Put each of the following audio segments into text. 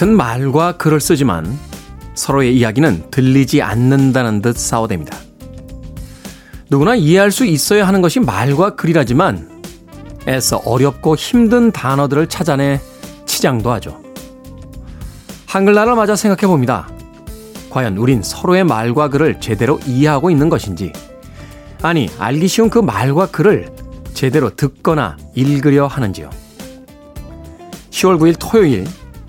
같은 말과 글을 쓰지만 서로의 이야기는 들리지 않는다는 듯 싸워댑니다. 누구나 이해할 수 있어야 하는 것이 말과 글이라지만 애써 어렵고 힘든 단어들을 찾아내 치장도 하죠. 한글날을 맞아 생각해 봅니다. 과연 우린 서로의 말과 글을 제대로 이해하고 있는 것인지, 아니, 알기 쉬운 그 말과 글을 제대로 듣거나 읽으려 하는지요. 10월 9일 토요일,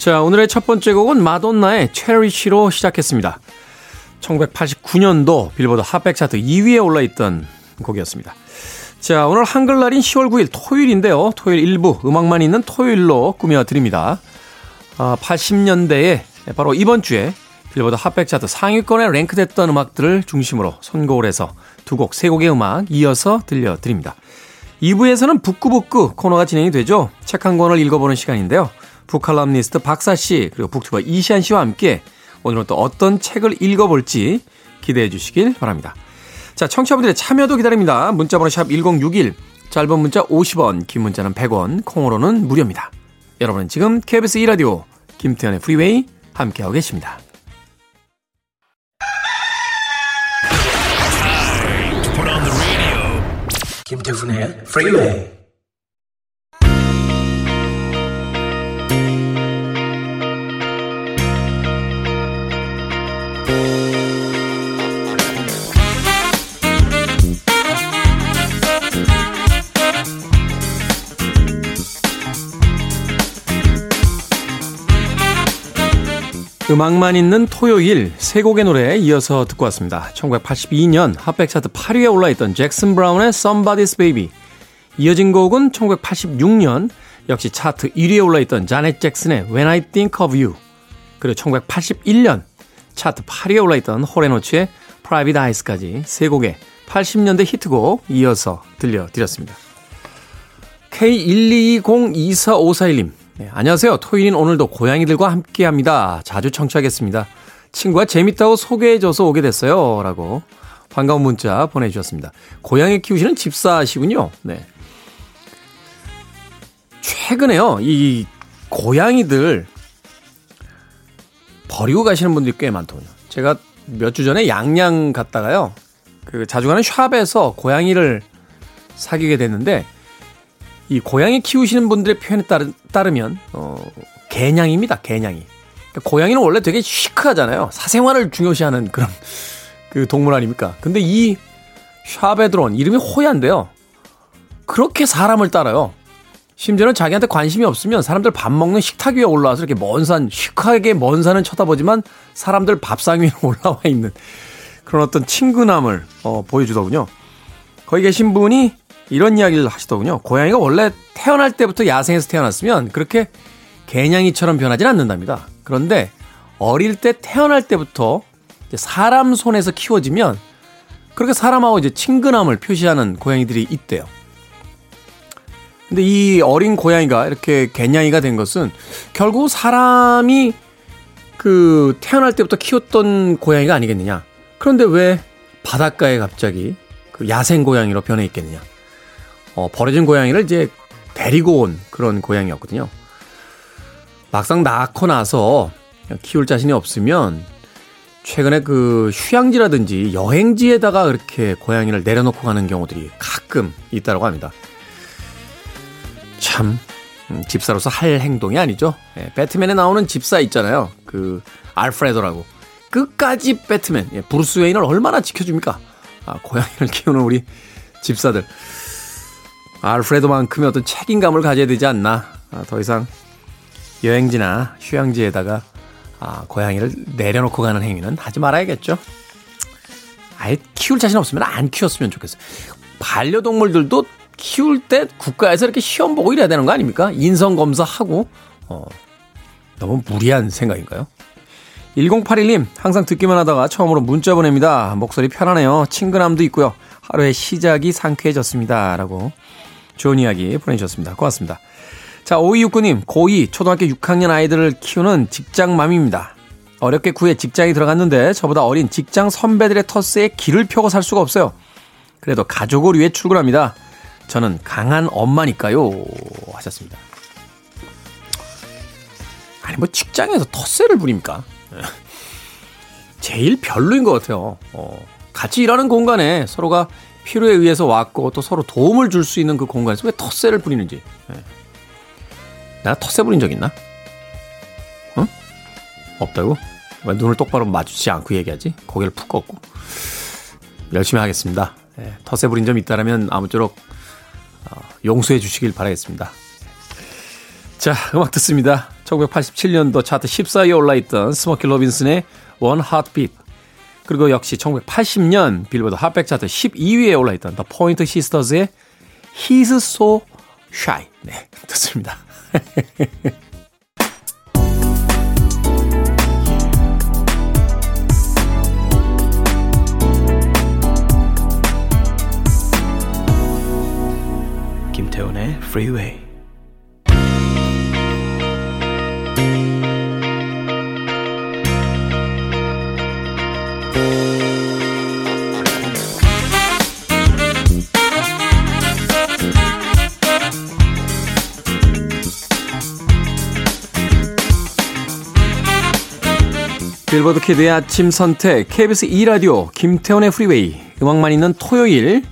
자, 오늘의 첫 번째 곡은 마돈나의 체리시로 시작했습니다. 1989년도 빌보드 핫백 차트 2위에 올라있던 곡이었습니다. 자, 오늘 한글날인 10월 9일 토요일인데요. 토요일 일부 음악만 있는 토요일로 꾸며드립니다. 아, 80년대에 바로 이번 주에 빌보드 핫백 차트 상위권에 랭크됐던 음악들을 중심으로 선곡을 해서 두 곡, 세 곡의 음악 이어서 들려드립니다. 2부에서는 북구북구 코너가 진행이 되죠. 책 한 권을 읽어보는 시간인데요. 북칼럼니스트 박사 씨 그리고 booktuber 이시안 씨와 함께 오늘은 또 어떤 책을 읽어볼지 기대해 주시길 바랍니다. 자, 청취자분들의 참여도 기다립니다. 문자번호 샵 1061, 짧은 문자 50원, 긴 문자는 100원, 콩으로는 무료입니다. 여러분은 지금 KBS 2라디오 김태훈의 프리웨이 함께하고 계십니다. 김태훈의 프리웨이 음악만 있는 토요일 세 곡의 노래 이어서 듣고 왔습니다. 1982년 핫백 차트 8위에 올라있던 잭슨 브라운의 Somebody's Baby 이어진 곡은 1986년 역시 차트 1위에 올라있던 자넷 잭슨의 When I Think of You 그리고 1981년 차트 8위에 올라있던 호레노츠의 Private Eyes까지 세 곡의 80년대 히트곡 이어서 들려드렸습니다. K122024541님 네, 안녕하세요. 토요일인 오늘도 고양이들과 함께 합니다. 자주 청취하겠습니다. 친구가 재밌다고 소개해줘서 오게 됐어요. 라고 반가운 문자 보내주셨습니다. 고양이 키우시는 집사시군요. 네. 최근에요, 이 고양이들 버리고 가시는 분들이 꽤 많더군요. 제가 몇 주 전에 양양 갔다가요, 그 자주 가는 샵에서 고양이를 사귀게 됐는데, 이 고양이 키우시는 분들의 표현에 따르, 따르 면 어, 개냥입니다. 개냥이. 그러니까 고양이는 원래 되게 시크하잖아요. 사생활을 중요시하는 그런 그 동물 아닙니까? 근데 이 들어온 이름이 호야인데요. 그렇게 사람을 따라요. 심지어는 자기한테 관심이 없으면 사람들 밥 먹는 식탁 위에 올라와서 이렇게 먼 산, 시크하게 먼 산은 쳐다보지만 사람들 밥상 위에 올라와 있는 그런 어떤 친근함을 어, 보여주더군요. 거기 계신 분이 이런 이야기를 하시더군요. 고양이가 원래 태어날 때부터 야생에서 태어났으면 그렇게 개냥이처럼 변하진 않는답니다. 그런데 어릴 때 태어날 때부터 사람 손에서 키워지면 그렇게 사람하고 이제 친근함을 표시하는 고양이들이 있대요. 근데 이 어린 고양이가 이렇게 개냥이가 된 것은 결국 사람이 그 태어날 때부터 키웠던 고양이가 아니겠느냐. 그런데 왜 바닷가에 갑자기 그 야생 고양이로 변해 있겠느냐. 어, 버려진 고양이를 이제 데리고 온 그런 고양이였거든요. 막상 낳고 나서 키울 자신이 없으면 최근에 그 휴양지라든지 여행지에다가 그렇게 고양이를 내려놓고 가는 경우들이 가끔 있다고 합니다. 참 음, 집사로서 할 행동이 아니죠. 예, 배트맨에 나오는 집사 있잖아요. 그 알프레도라고 끝까지 배트맨 예, 브루스 웨인을 얼마나 지켜줍니까? 아, 고양이를 키우는 우리 집사들. 알프레도만큼의 어떤 책임감을 가져야 되지 않나. 아, 더 이상 여행지나 휴양지에다가 아, 고양이를 내려놓고 가는 행위는 하지 말아야겠죠. 아예 키울 자신 없으면 안 키웠으면 좋겠어요. 반려동물들도 키울 때 국가에서 이렇게 시험 보고 이래야 되는 거 아닙니까? 인성검사하고, 어, 너무 무리한 생각인가요? 1081님, 항상 듣기만 하다가 처음으로 문자 보냅니다. 목소리 편하네요. 친근함도 있고요. 하루의 시작이 상쾌해졌습니다. 라고 좋은 이야기 보내주셨습니다. 고맙습니다. 자, 5269님, 고2 초등학교 6학년 아이들을 키우는 직장맘입니다. 어렵게 구해 직장에 들어갔는데 저보다 어린 직장 선배들의 터스에 길을 펴고 살 수가 없어요. 그래도 가족을 위해 출근합니다. 저는 강한 엄마니까요. 하셨습니다. 아니, 뭐 직장에서 텃세를 부립니까? 제일 별로인 것 같아요. 어, 같이 일하는 공간에 서로가 필요에 의해서 왔고 또 서로 도움을 줄 수 있는 그 공간에서 왜 텃세를 부리는지. 예. 내가 텃세 부린 적 있나? 어? 없다고? 왜 눈을 똑바로 마주치지 않고 얘기하지? 고개를 푹 꺾고. 열심히 하겠습니다. 예, 텃세 부린 점 있다라면 아무쪼록 어, 용서해 주시길 바라겠습니다. 자, 음악 듣습니다. 1987년도 차트 14위에 올라있던 스모키 로빈슨의 One Heartbeat. 그리고 역시 1980년 빌보드 핫백 차트 12위에 올라있던 The Pointer Sisters의 He's So Shy. 네, 듣습니다. 김태훈의 Freeway. 빌보드 키드의 아침 선택 KBS 2라디오 김태원의 프리웨이 음악만 있는 토요일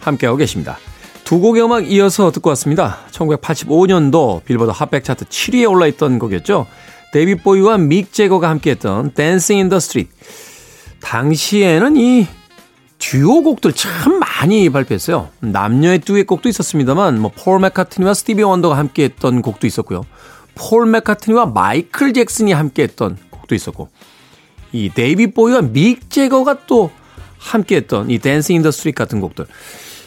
함께하고 계십니다. 두 곡의 음악 이어서 듣고 왔습니다. 1985년도 빌보드 핫백 차트 7위에 올라있던 곡이었죠. 데이비드 보위와 믹 재거가 함께했던 the Street. 당시에는 이 듀오 곡들 참 많이 발표했어요. 남녀의 듀엣 곡도 있었습니다만 뭐 폴 맥카트니와 스티비 원더가 함께했던 곡도 있었고요. 폴 맥카트니와 마이클 잭슨이 함께했던 곡도 있었고 이 데이비드 보위와 믹 재거가 또 함께했던 이 Dancing in the Street 같은 곡들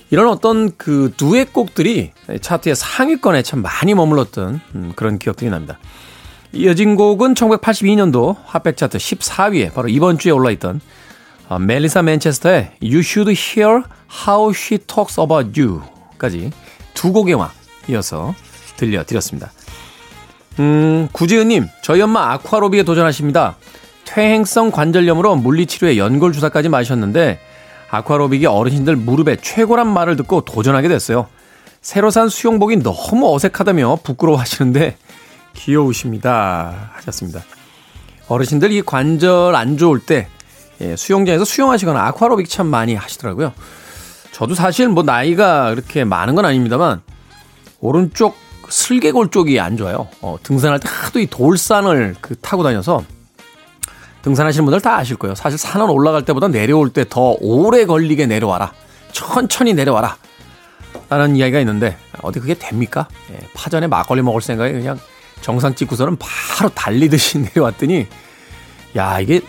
이런 어떤 그 듀엣 곡들이 차트의 상위권에 참 많이 머물렀던 음, 그런 기억들이 납니다. 이어진 곡은 1982년도 핫백 차트 14위에 바로 이번 주에 올라있던 어, 멜리사 맨체스터의 You Should Hear How She Talks About You까지 두 곡의 음악 이어서 들려드렸습니다. 음, 구지은님, 저희 엄마 아쿠아로빅에 도전하십니다. 퇴행성 관절염으로 물리치료에 연골 주사까지 마셨는데 아쿠아로빅이 어르신들 무릎에 최고란 말을 듣고 도전하게 됐어요. 새로 산 수영복이 너무 어색하다며 부끄러워하시는데 귀여우십니다. 하셨습니다. 어르신들 이 관절 안 좋을 때 예, 수영장에서 수영하시거나 아쿠아로빅 참 많이 하시더라고요. 저도 사실 뭐 나이가 그렇게 많은 건 아닙니다만 오른쪽 슬개골 쪽이 안 좋아요. 어, 등산할 때 하도 이 돌산을 그 타고 다녀서 등산하시는 분들 다 아실 거예요. 사실 산은 올라갈 때보다 내려올 때 더 오래 걸리게 내려와라. 천천히 내려와라. 라는 이야기가 있는데 어디 그게 됩니까? 예, 파전에 막걸리 먹을 생각에 그냥 정상 찍고서는 바로 달리듯이 내려왔더니 야 이게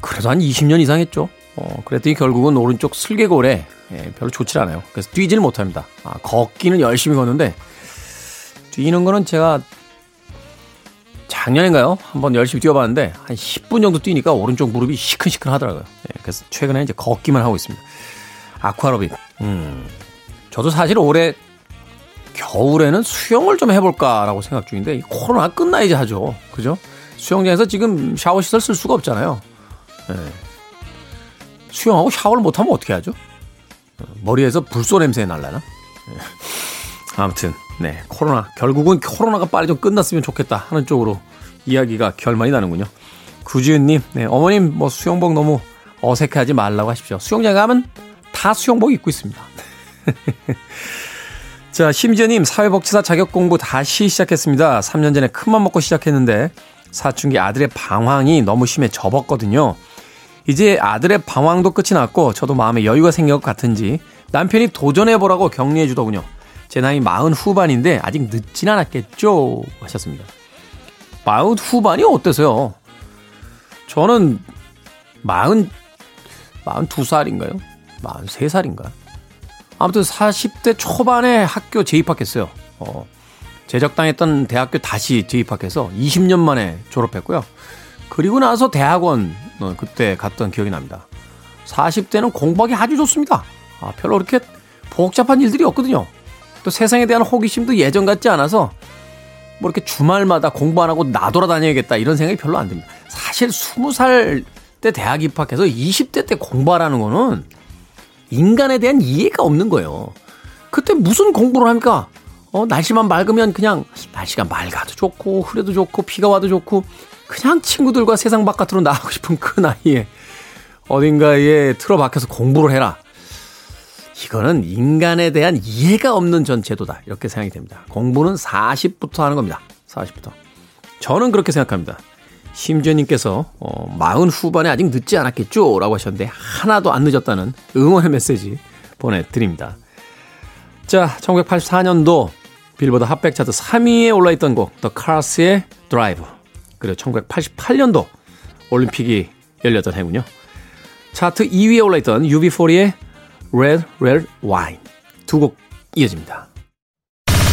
그래도 한 20년 이상 했죠. 어, 그랬더니 결국은 오른쪽 슬개골에 예, 별로 좋지 않아요. 그래서 뛰지를 못합니다. 아, 걷기는 열심히 걷는데 뛰는 거는 제가 작년인가요? 한번 열심히 뛰어봤는데 한 10분 정도 뛰니까 오른쪽 무릎이 시큰시큰 하더라고요. 예, 그래서 최근에 이제 걷기만 하고 있습니다. 아쿠아로빅. 음, 저도 사실 올해 겨울에는 수영을 좀 해볼까라고 생각 중인데 코로나 끝나야지 하죠. 그죠? 수영장에서 지금 샤워 시설 쓸 수가 없잖아요. 예. 수영하고 샤워를 못하면 어떻게 하죠? 머리에서 불소 냄새 날라나? 예. 아무튼 네 코로나 결국은 코로나가 빨리 좀 끝났으면 좋겠다 하는 쪽으로 이야기가 결말이 나는군요. 구지은님, 네 어머님 뭐 수영복 너무 어색해하지 말라고 하십시오. 수영장 가면 다 수영복 입고 있습니다. 자, 심지어님 사회복지사 자격 공부 다시 시작했습니다. 3년 전에 큰맘 먹고 시작했는데 사춘기 아들의 방황이 너무 심해 접었거든요. 이제 아들의 방황도 끝이 났고 저도 마음에 여유가 것 같은지 남편이 도전해보라고 격려해 주더군요. 제 나이 마흔 후반인데 아직 늦진 않았겠죠? 하셨습니다. 마흔 후반이 어때서요? 저는 마흔, 마흔 두 살인가요? 마흔 세 살인가? 아무튼 40대 초반에 학교 재입학했어요. 어, 재적당했던 대학교 다시 재입학해서 20년 만에 졸업했고요. 그리고 나서 대학원 어, 그때 갔던 기억이 납니다. 40대는 공부하기 아주 좋습니다. 아, 별로 그렇게 복잡한 일들이 없거든요. 또 세상에 대한 호기심도 예전 같지 않아서 뭐 이렇게 주말마다 공부 안 하고 나돌아다녀야겠다 이런 생각이 별로 안 듭니다. 사실 20살 때 대학 입학해서 20대 때 공부하라는 거는 인간에 대한 이해가 없는 거예요. 그때 무슨 공부를 합니까? 어, 날씨만 맑으면 그냥 날씨가 맑아도 좋고 흐려도 좋고 비가 와도 좋고 그냥 친구들과 세상 바깥으로 나가고 싶은 그 나이에 어딘가에 틀어박혀서 공부를 해라. 이거는 인간에 대한 이해가 없는 전 제도다. 이렇게 생각이 됩니다. 공부는 40부터 하는 겁니다. 40부터. 저는 그렇게 생각합니다. 심지어님께서 어, 마흔 후반에 아직 늦지 않았겠죠? 라고 하셨는데 하나도 안 늦었다는 응원의 메시지 보내드립니다. 자, 1984년도 빌보드 핫백 차트 3위에 올라있던 곡 The Cars의 Drive 그리고 1988년도 올림픽이 열렸던 해군요. 차트 2위에 올라있던 UB40의 Red Red Wine 두 곡 이어집니다.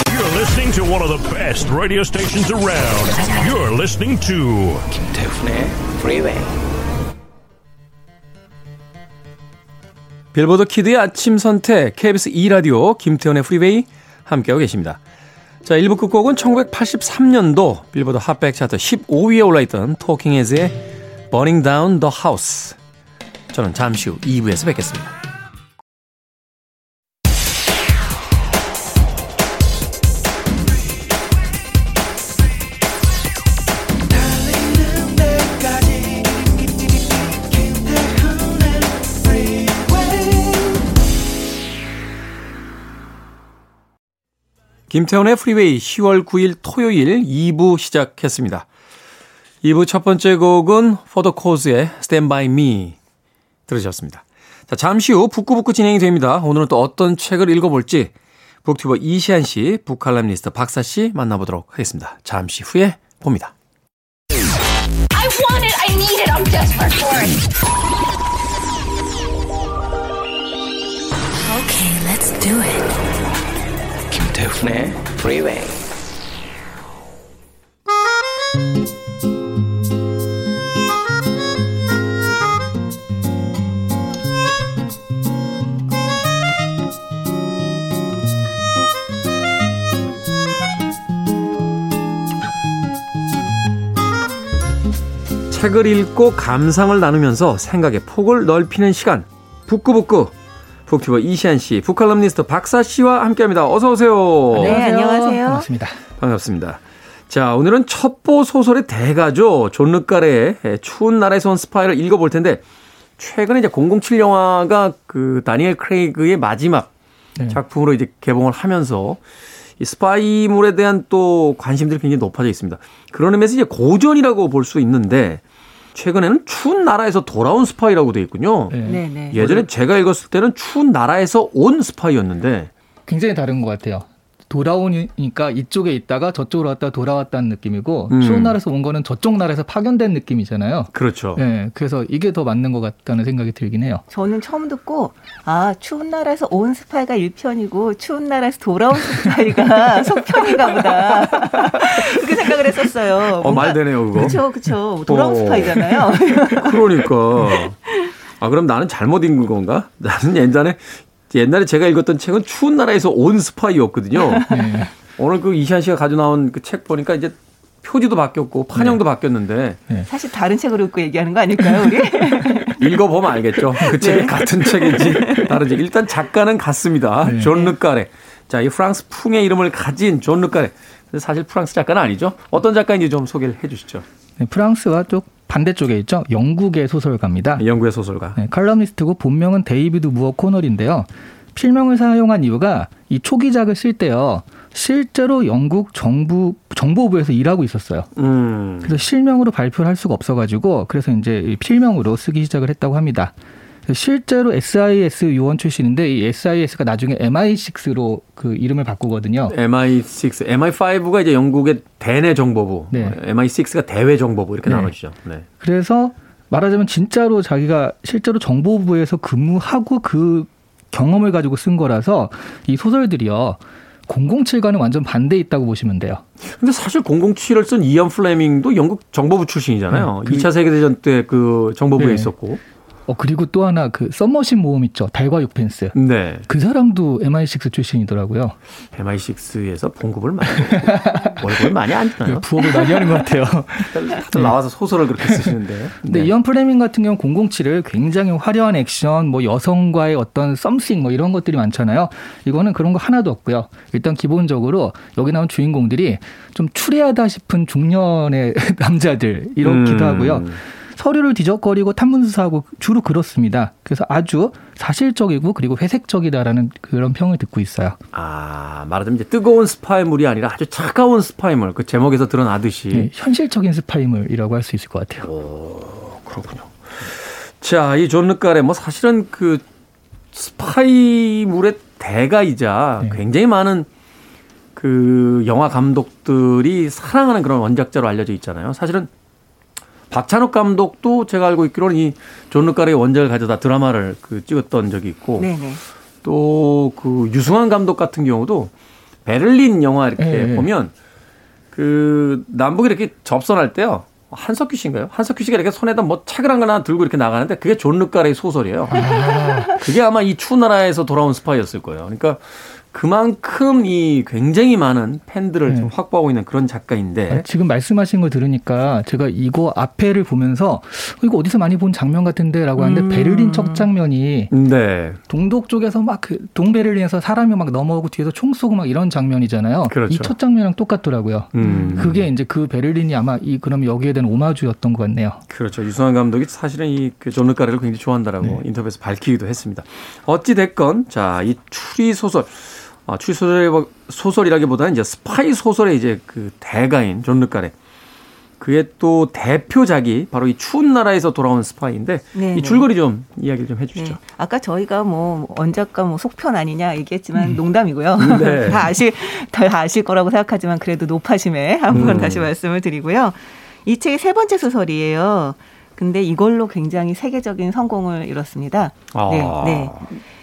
You're listening to one of the best radio stations around. You're listening to 김태훈의 Freeway. 빌보드 키드의 아침 선택 KBS 2 라디오 김태훈의 프리웨이 함께하고 계십니다. 자, 1부 끝곡은 1983년도 빌보드 핫백 차트 15위에 올라있던 토킹 헤즈의 Burning Down the House. 저는 잠시 후 2부에서 뵙겠습니다. 김태훈의 프리웨이 10월 9일 토요일 2부 시작했습니다. 2부 첫 번째 곡은 4 The Cause의 Stand By Me 들으셨습니다. 자, 잠시 후 북구북구 진행이 됩니다. 오늘은 또 어떤 책을 읽어볼지 북튜버 이시안 씨, 북칼럼니스트 박사 씨 만나보도록 하겠습니다. 잠시 후에 봅니다. I want it. I need it. I'm desperate for it. Okay, let's do it. 김태훈의 Freeway. 책을 읽고 감상을 나누면서 생각의 폭을 넓히는 시간. 북구북구. 북튜버 이시안 씨, 북칼럼니스트 박사 씨와 함께합니다. 어서 오세요. 네, 안녕하세요. 반갑습니다. 반갑습니다. 자, 오늘은 첩보 소설의 대가죠. 존 르카레의 추운 나라에서 온 스파이를 읽어볼 텐데, 최근에 이제 007 영화가 그 다니엘 크레이그의 마지막 네. 작품으로 이제 개봉을 하면서 이 스파이물에 대한 또 관심들이 굉장히 높아져 있습니다. 그런 의미에서 이제 고전이라고 볼 수 있는데, 최근에는 추운 나라에서 돌아온 스파이라고 돼 있군요. 네. 네, 네. 예전에 제가 읽었을 때는 추운 나라에서 온 스파이였는데, 굉장히 다른 것 같아요. 돌아오니까 이쪽에 있다가 저쪽으로 왔다 돌아왔다는 느낌이고 음. 추운 나라에서 온 거는 저쪽 나라에서 파견된 느낌이잖아요. 그렇죠. 네, 그래서 이게 더 맞는 것 같다는 생각이 들긴 해요. 저는 처음 듣고 아 추운 나라에서 온 스파이가 1편이고 추운 나라에서 돌아온 스파이가 속편인가 보다 그렇게 생각을 했었어요. 어, 말 되네요, 그거. 그렇죠, 그렇죠. 돌아온 어. 스파이잖아요. 그러니까. 아, 그럼 나는 잘못 읽은 건가? 나는 옛날에, 옛날에 제가 읽었던 책은 추운 나라에서 온 스파이였거든요. 네. 오늘 그 이시안 씨가 가져 나온 그 책 보니까 이제 표지도 바뀌었고 판형도 바뀌었는데 사실 다른 책으로 읽고 얘기하는 거 아닐까요, 우리? 읽어보면 알겠죠. 그 책이 같은 책인지 다른지. 일단 작가는 같습니다. 네. 존 르카레. 자, 이 프랑스 풍의 이름을 가진 존 르카레. 사실 프랑스 작가는 아니죠. 어떤 작가인지 좀 소개를 해 주시죠. 네, 프랑스와 쪽 반대쪽에 있죠. 영국의 소설가입니다. 영국의 소설가. 네, 칼럼니스트고 본명은 데이비드 무어 콘웰인데요. 필명을 사용한 이유가 이 초기작을 쓸 때요. 실제로 영국 정부 정보부에서 일하고 있었어요. 음. 그래서 실명으로 발표를 할 수가 없어가지고 그래서 이제 이 필명으로 쓰기 시작을 했다고 합니다. 실제로 SIS 요원 출신인데 이 SIS가 나중에 MI6로 그 이름을 바꾸거든요. MI6, MI5가 이제 영국의 대내 정보부, 네. MI6가 대외 정보부 이렇게 네. 나눠지죠. 네. 그래서 말하자면 진짜로 자기가 실제로 정보부에서 근무하고 그 경험을 가지고 쓴 거라서 이 소설들이요. 007과는 완전 반대 있다고 보시면 돼요. 근데 사실 007을 쓴 이언 플레밍도 영국 정보부 출신이잖아요. 네, 그- 2차 세계대전 때 그 정보부에 네. 있었고. 어 그리고 또 하나 그 썸머신 모험 있죠. 달과 육펜스. 네. 그 사람도 MI6 출신이더라고요. MI6에서 봉급을 많이 월급을 많이 안 주나요? 부업을 많이 하는 것 같아요. 다들 나와서 소설을 그렇게 쓰시는데. 근데 이언 플레밍 같은 경우 007을 굉장히 화려한 액션, 뭐 여성과의 어떤 썸씽 뭐 이런 것들이 많잖아요. 이거는 그런 거 하나도 없고요. 일단 기본적으로 여기 나온 주인공들이 좀 추레하다 싶은 중년의 남자들 이렇기도 음. 하고요. 서류를 뒤적거리고 탐문수사하고 주로 그렇습니다. 그래서 아주 사실적이고 그리고 회색적이다라는 그런 평을 듣고 있어요. 아, 말하자면 이제 뜨거운 스파이물이 아니라 아주 차가운 스파이물. 그 제목에서 드러나듯이. 네, 현실적인 스파이물이라고 할 수 있을 것 같아요. 그렇군요. 자, 이 존 르까레 뭐 사실은 그 스파이물의 대가이자 네. 굉장히 많은 그 영화 감독들이 사랑하는 그런 원작자로 알려져 있잖아요. 사실은 박찬욱 감독도 제가 알고 있기로는 이 존 르까레의 원작을 가져다 드라마를 그 찍었던 적이 있고. 또 그 류승완 감독 같은 경우도 베를린 영화 이렇게 예, 예. 보면 그 남북이 이렇게 접선할 때요. 한석규 씨인가요? 한석규 씨가 이렇게 손에다 뭐 책을 하나 들고 이렇게 나가는데 그게 존 르까레의 소설이에요. 그게 아마 이 추운 나라에서 돌아온 스파이였을 거예요. 그러니까 그만큼 이 굉장히 많은 팬들을 네. 확보하고 있는 그런 작가인데 아, 지금 말씀하신 걸 들으니까 제가 이거 앞에를 보면서 어, 이거 어디서 많이 본 장면 같은데라고 하는데 음. 베를린 첫 장면이 네. 동독 쪽에서 막 그 동베를린에서 사람이 막 넘어오고 뒤에서 총 쏘고 막 이런 장면이잖아요. 그렇죠. 이 첫 장면이랑 똑같더라고요. 음. 그게 이제 그 베를린이 아마 이 그럼 여기에 대한 오마주였던 것 같네요. 그렇죠. 류승완 감독이 사실은 이 존 르까레를 굉장히 좋아한다라고 네. 인터뷰에서 밝히기도 했습니다. 어찌 됐건 자, 이 추리 소설 아, 추리 소설 소설이라기보다는 이제 스파이 소설의 이제 그 대가인 존 르까레. 그의 또 대표작이 바로 이 추운 나라에서 돌아온 스파이인데 네, 이 네. 줄거리 좀 이야기를 좀 해주시죠. 네. 아까 저희가 뭐 원작가 뭐 속편 아니냐 얘기했지만 농담이고요. 네. 다 아실 다 아실 거라고 생각하지만 그래도 높아심에 한번 음. 다시 말씀을 드리고요. 이 책이 세 번째 소설이에요. 근데 이걸로 굉장히 세계적인 성공을 이뤘습니다. 아. 네, 네.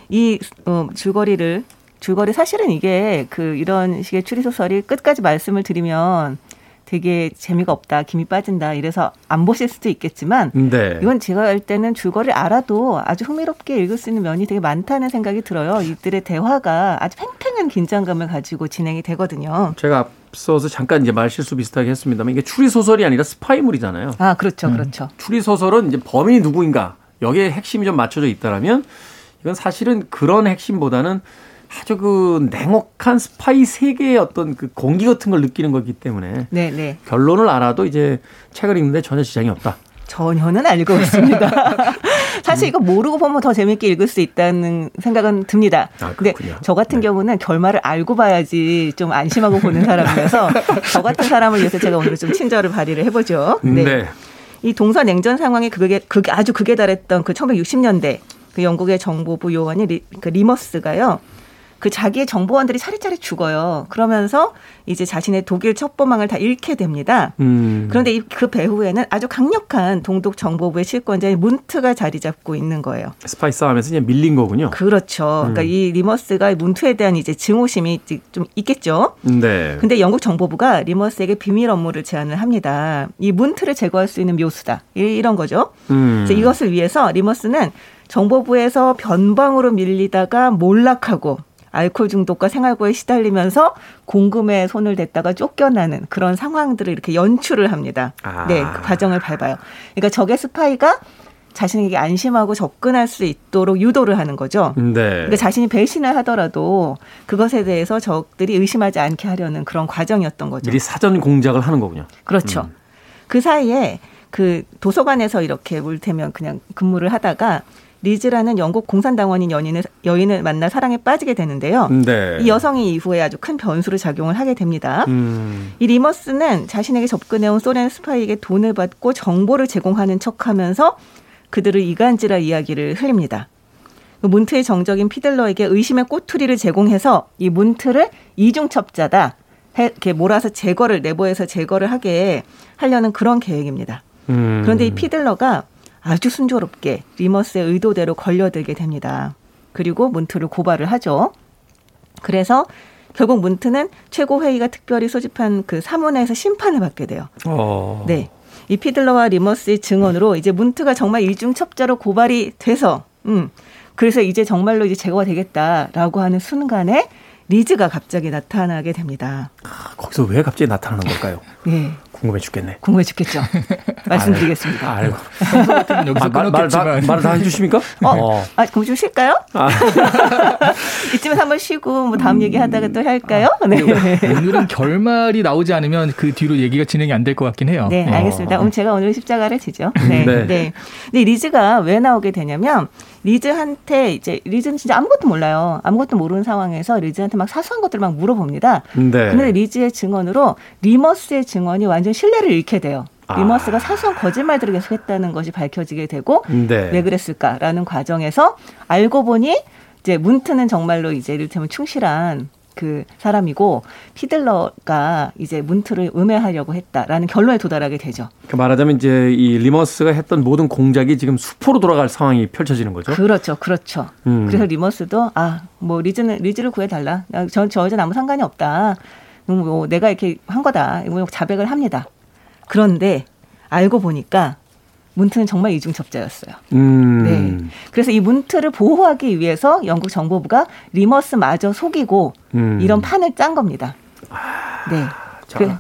이 어, 줄거리를 줄거리 사실은 이게 그 이런 식의 추리 소설이 끝까지 말씀을 드리면 되게 재미가 없다, 김이 빠진다 이래서 안 보실 수도 있겠지만 네. 이건 제가 할 때는 줄거리를 알아도 아주 흥미롭게 읽을 수 있는 면이 되게 많다는 생각이 들어요. 이들의 대화가 아주 팽팽한 긴장감을 가지고 진행이 되거든요. 제가 앞서서 잠깐 이제 말 실수 비슷하게 했습니다만 이게 추리 소설이 아니라 스파이물이잖아요. 아, 그렇죠. 그렇죠. 추리 소설은 이제 범인이 누구인가 여기에 핵심이 좀 맞춰져 있다라면 이건 사실은 그런 핵심보다는 아주 그 냉혹한 스파이 세계의 어떤 그 공기 같은 걸 느끼는 거기 때문에 네, 네. 결론을 알아도 이제 책을 읽는데 전혀 지장이 없다. 전혀는 알고 있습니다. 사실 이거 모르고 보면 더 재밌게 읽을 수 있다는 생각은 듭니다. 아, 근데. 저 같은 네. 경우는 결말을 알고 봐야지 좀 안심하고 보는 사람이라서 저 같은 사람을 위해서 제가 오늘 좀 친절을 발휘를 해보죠. 네. 이 동서 냉전 상황에 그게 그게 아주 극에 달했던 그 1960년대 그 영국의 정보부 요원이 리, 그 리머스가요. 그 자기의 정보원들이 차례차례 죽어요. 그러면서 이제 자신의 독일 첩보망을 다 잃게 됩니다. 음. 그런데 이- 그 배후에는 아주 강력한 동독 정보부의 실권자인 문트가 자리 잡고 있는 거예요. 스파이 싸움에서 이제 밀린 거군요. 그렇죠. 그러니까 이 리머스가 문트에 대한 이제 증오심이 좀 있겠죠. 네. 근데 영국 정보부가 리머스에게 비밀 업무를 제안을 합니다. 이 문트를 제거할 수 있는 묘수다. 이- 이런 거죠. 음. 이것을 위해서 리머스는 정보부에서 변방으로 밀리다가 몰락하고 알코올 중독과 생활고에 시달리면서 공금에 손을 댔다가 쫓겨나는 그런 상황들을 이렇게 연출을 합니다. 아. 네, 그 과정을 밟아요. 그러니까 적의 스파이가 자신에게 안심하고 접근할 수 있도록 유도를 하는 거죠. 네. 그러니까 자신이 배신을 하더라도 그것에 대해서 적들이 의심하지 않게 하려는 그런 과정이었던 거죠. 미리 사전 공작을 하는 거군요. 그렇죠. 음. 그 사이에 그 도서관에서 이렇게 물테면 그냥 근무를 하다가 리즈라는 영국 공산당원인 연인을 여인을 만나 사랑에 빠지게 되는데요. 네. 이 여성이 이후에 아주 큰 변수를 작용을 하게 됩니다. 음. 이 리머스는 자신에게 접근해온 소련 스파이에게 돈을 받고 정보를 제공하는 척하면서 그들을 이간질할 이야기를 흘립니다. 그 문트의 정적인 피들러에게 의심의 꼬투리를 제공해서 이 문트를 이중첩자다. 해- 이렇게 몰아서 제거를 내부에서 제거를 하게 하려는 그런 계획입니다. 음. 그런데 이 피들러가 아주 순조롭게 리머스의 의도대로 걸려들게 됩니다. 그리고 문트를 고발을 하죠. 그래서 결국 문트는 최고 회의가 특별히 소집한 그 사문에서 심판을 받게 돼요. 어. 네. 이 피들러와 리머스의 증언으로 이제 문트가 정말 이중첩자로 고발이 돼서, 음, 그래서 이제 정말로 이제 제거가 되겠다라고 하는 순간에 리즈가 갑자기 나타나게 됩니다. 아, 거기서 왜 갑자기 나타나는 걸까요? 네. 궁금해 죽겠네. 궁금해 죽겠죠. 말씀드리겠습니다. 아이고. 여기서 아, 말, 말, 다, 끊었겠지만 말을 다 해주십니까? 어, 아, 그럼 좀 쉴까요? 이쯤에서 한번 쉬고 뭐 다음 얘기 하다가 또 할까요? 네. 오늘은 결말이 나오지 않으면 그 뒤로 얘기가 진행이 안 될 것 같긴 해요. 네, 알겠습니다. 그럼 제가 오늘 십자가를 지죠. 네. 네. 네. 근데 리즈가 왜 나오게 되냐면 리즈한테 이제 리즈는 진짜 아무것도 몰라요. 아무것도 모르는 상황에서 리즈한테 막 사소한 것들을 막 물어봅니다. 네. 그런데 리즈의 증언으로 리머스의 증언이 완전 신뢰를 잃게 돼요. 아. 리머스가 사소한 거짓말들을 계속했다는 것이 밝혀지게 되고 네. 왜 그랬을까라는 과정에서 알고 보니 이제 문트는 정말로 이제 이를테면 충실한 그 사람이고 피들러가 이제 문트를 음해하려고 했다라는 결론에 도달하게 되죠. 그 말하자면 이제 이 리머스가 했던 모든 공작이 지금 수포로 돌아갈 상황이 펼쳐지는 거죠. 그렇죠, 그렇죠. 음. 그래서 리머스도 아 뭐 리즈는 리즈를 구해달라. 저, 저 여자는 아무 상관이 없다. 음, 뭐 내가 이렇게 한 거다. 이거 자백을 합니다. 그런데 알고 보니까 문트는 정말 이중첩자였어요. 음. 네. 그래서 이 문트를 보호하기 위해서 영국 정보부가 리머스마저 속이고 음. 이런 판을 짠 겁니다. 네. 자. 그래,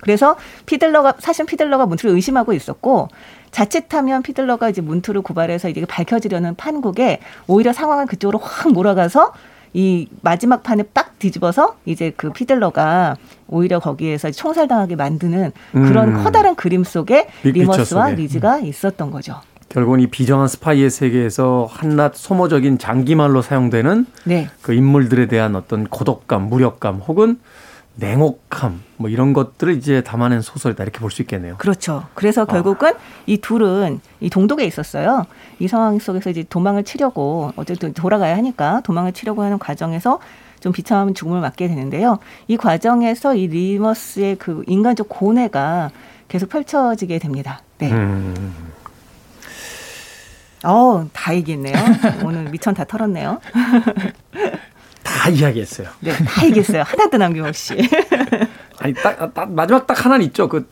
그래서 피들러가 사실 피들러가 문트를 의심하고 있었고 자칫하면 피들러가 이제 문트를 고발해서 이게 밝혀지려는 판국에 오히려 상황을 그쪽으로 확 몰아가서 이 마지막 판을 딱 뒤집어서 이제 그 피들러가 오히려 거기에서 총살당하게 만드는 그런 음. 커다란 그림 속에 리머스와 속에. 리즈가 있었던 거죠. 결국은 이 비정한 스파이의 세계에서 한낱 소모적인 장기말로 사용되는 네. 그 인물들에 대한 어떤 고독감, 무력감 혹은 냉혹함 뭐 이런 것들을 이제 담아낸 소설이다 이렇게 볼 수 있겠네요. 그렇죠. 그래서 결국은 이 둘은 이 동독에 있었어요. 이 상황 속에서 이제 도망을 치려고 어쨌든 돌아가야 하니까 도망을 치려고 하는 과정에서 좀 비참한 죽음을 맞게 되는데요. 이 과정에서 이 리머스의 그 인간적 고뇌가 계속 펼쳐지게 됩니다. 네. 음. 어, 다 얘기했네요. 오늘 미천 다 털었네요. 다 이야기했어요. 네, 다 얘기했어요. 하나도 남김없이. 아니 딱, 딱 마지막 딱 하나는 있죠. 그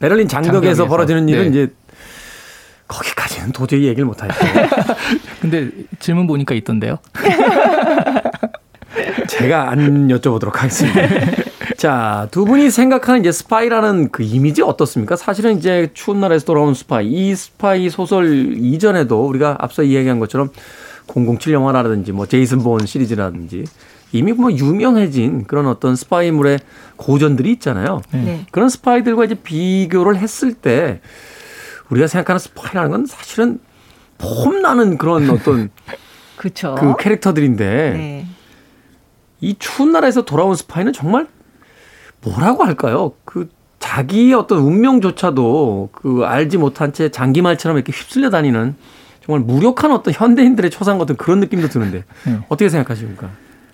베를린 장벽에서 장벽에서. 벌어지는 일은 네. 이제 거기까지는 도저히 얘기를 못 하겠어요. 근데 질문 보니까 있던데요. 제가 안 여쭤보도록 하겠습니다. 자, 두 분이 생각하는 이제 스파이라는 그 이미지 어떻습니까? 사실은 이제 추운 나라에서 돌아온 스파이, 이 스파이 소설 이전에도 우리가 앞서 이야기한 것처럼 007 영화라든지 뭐 제이슨 본 시리즈라든지 이미 뭐 유명해진 그런 어떤 스파이물의 고전들이 있잖아요. 네. 그런 스파이들과 이제 비교를 했을 때 우리가 생각하는 스파이라는 건 사실은 폼나는 그런 어떤 그렇죠. 그 캐릭터들인데 네. 이 추운 나라에서 돌아온 스파이는 정말 뭐라고 할까요? 그 자기의 어떤 운명조차도 그 알지 못한 채 장기말처럼 이렇게 휩쓸려 다니는 정말 무력한 어떤 현대인들의 초상 같은 그런 느낌도 드는데 네. 어떻게 생각하십니까?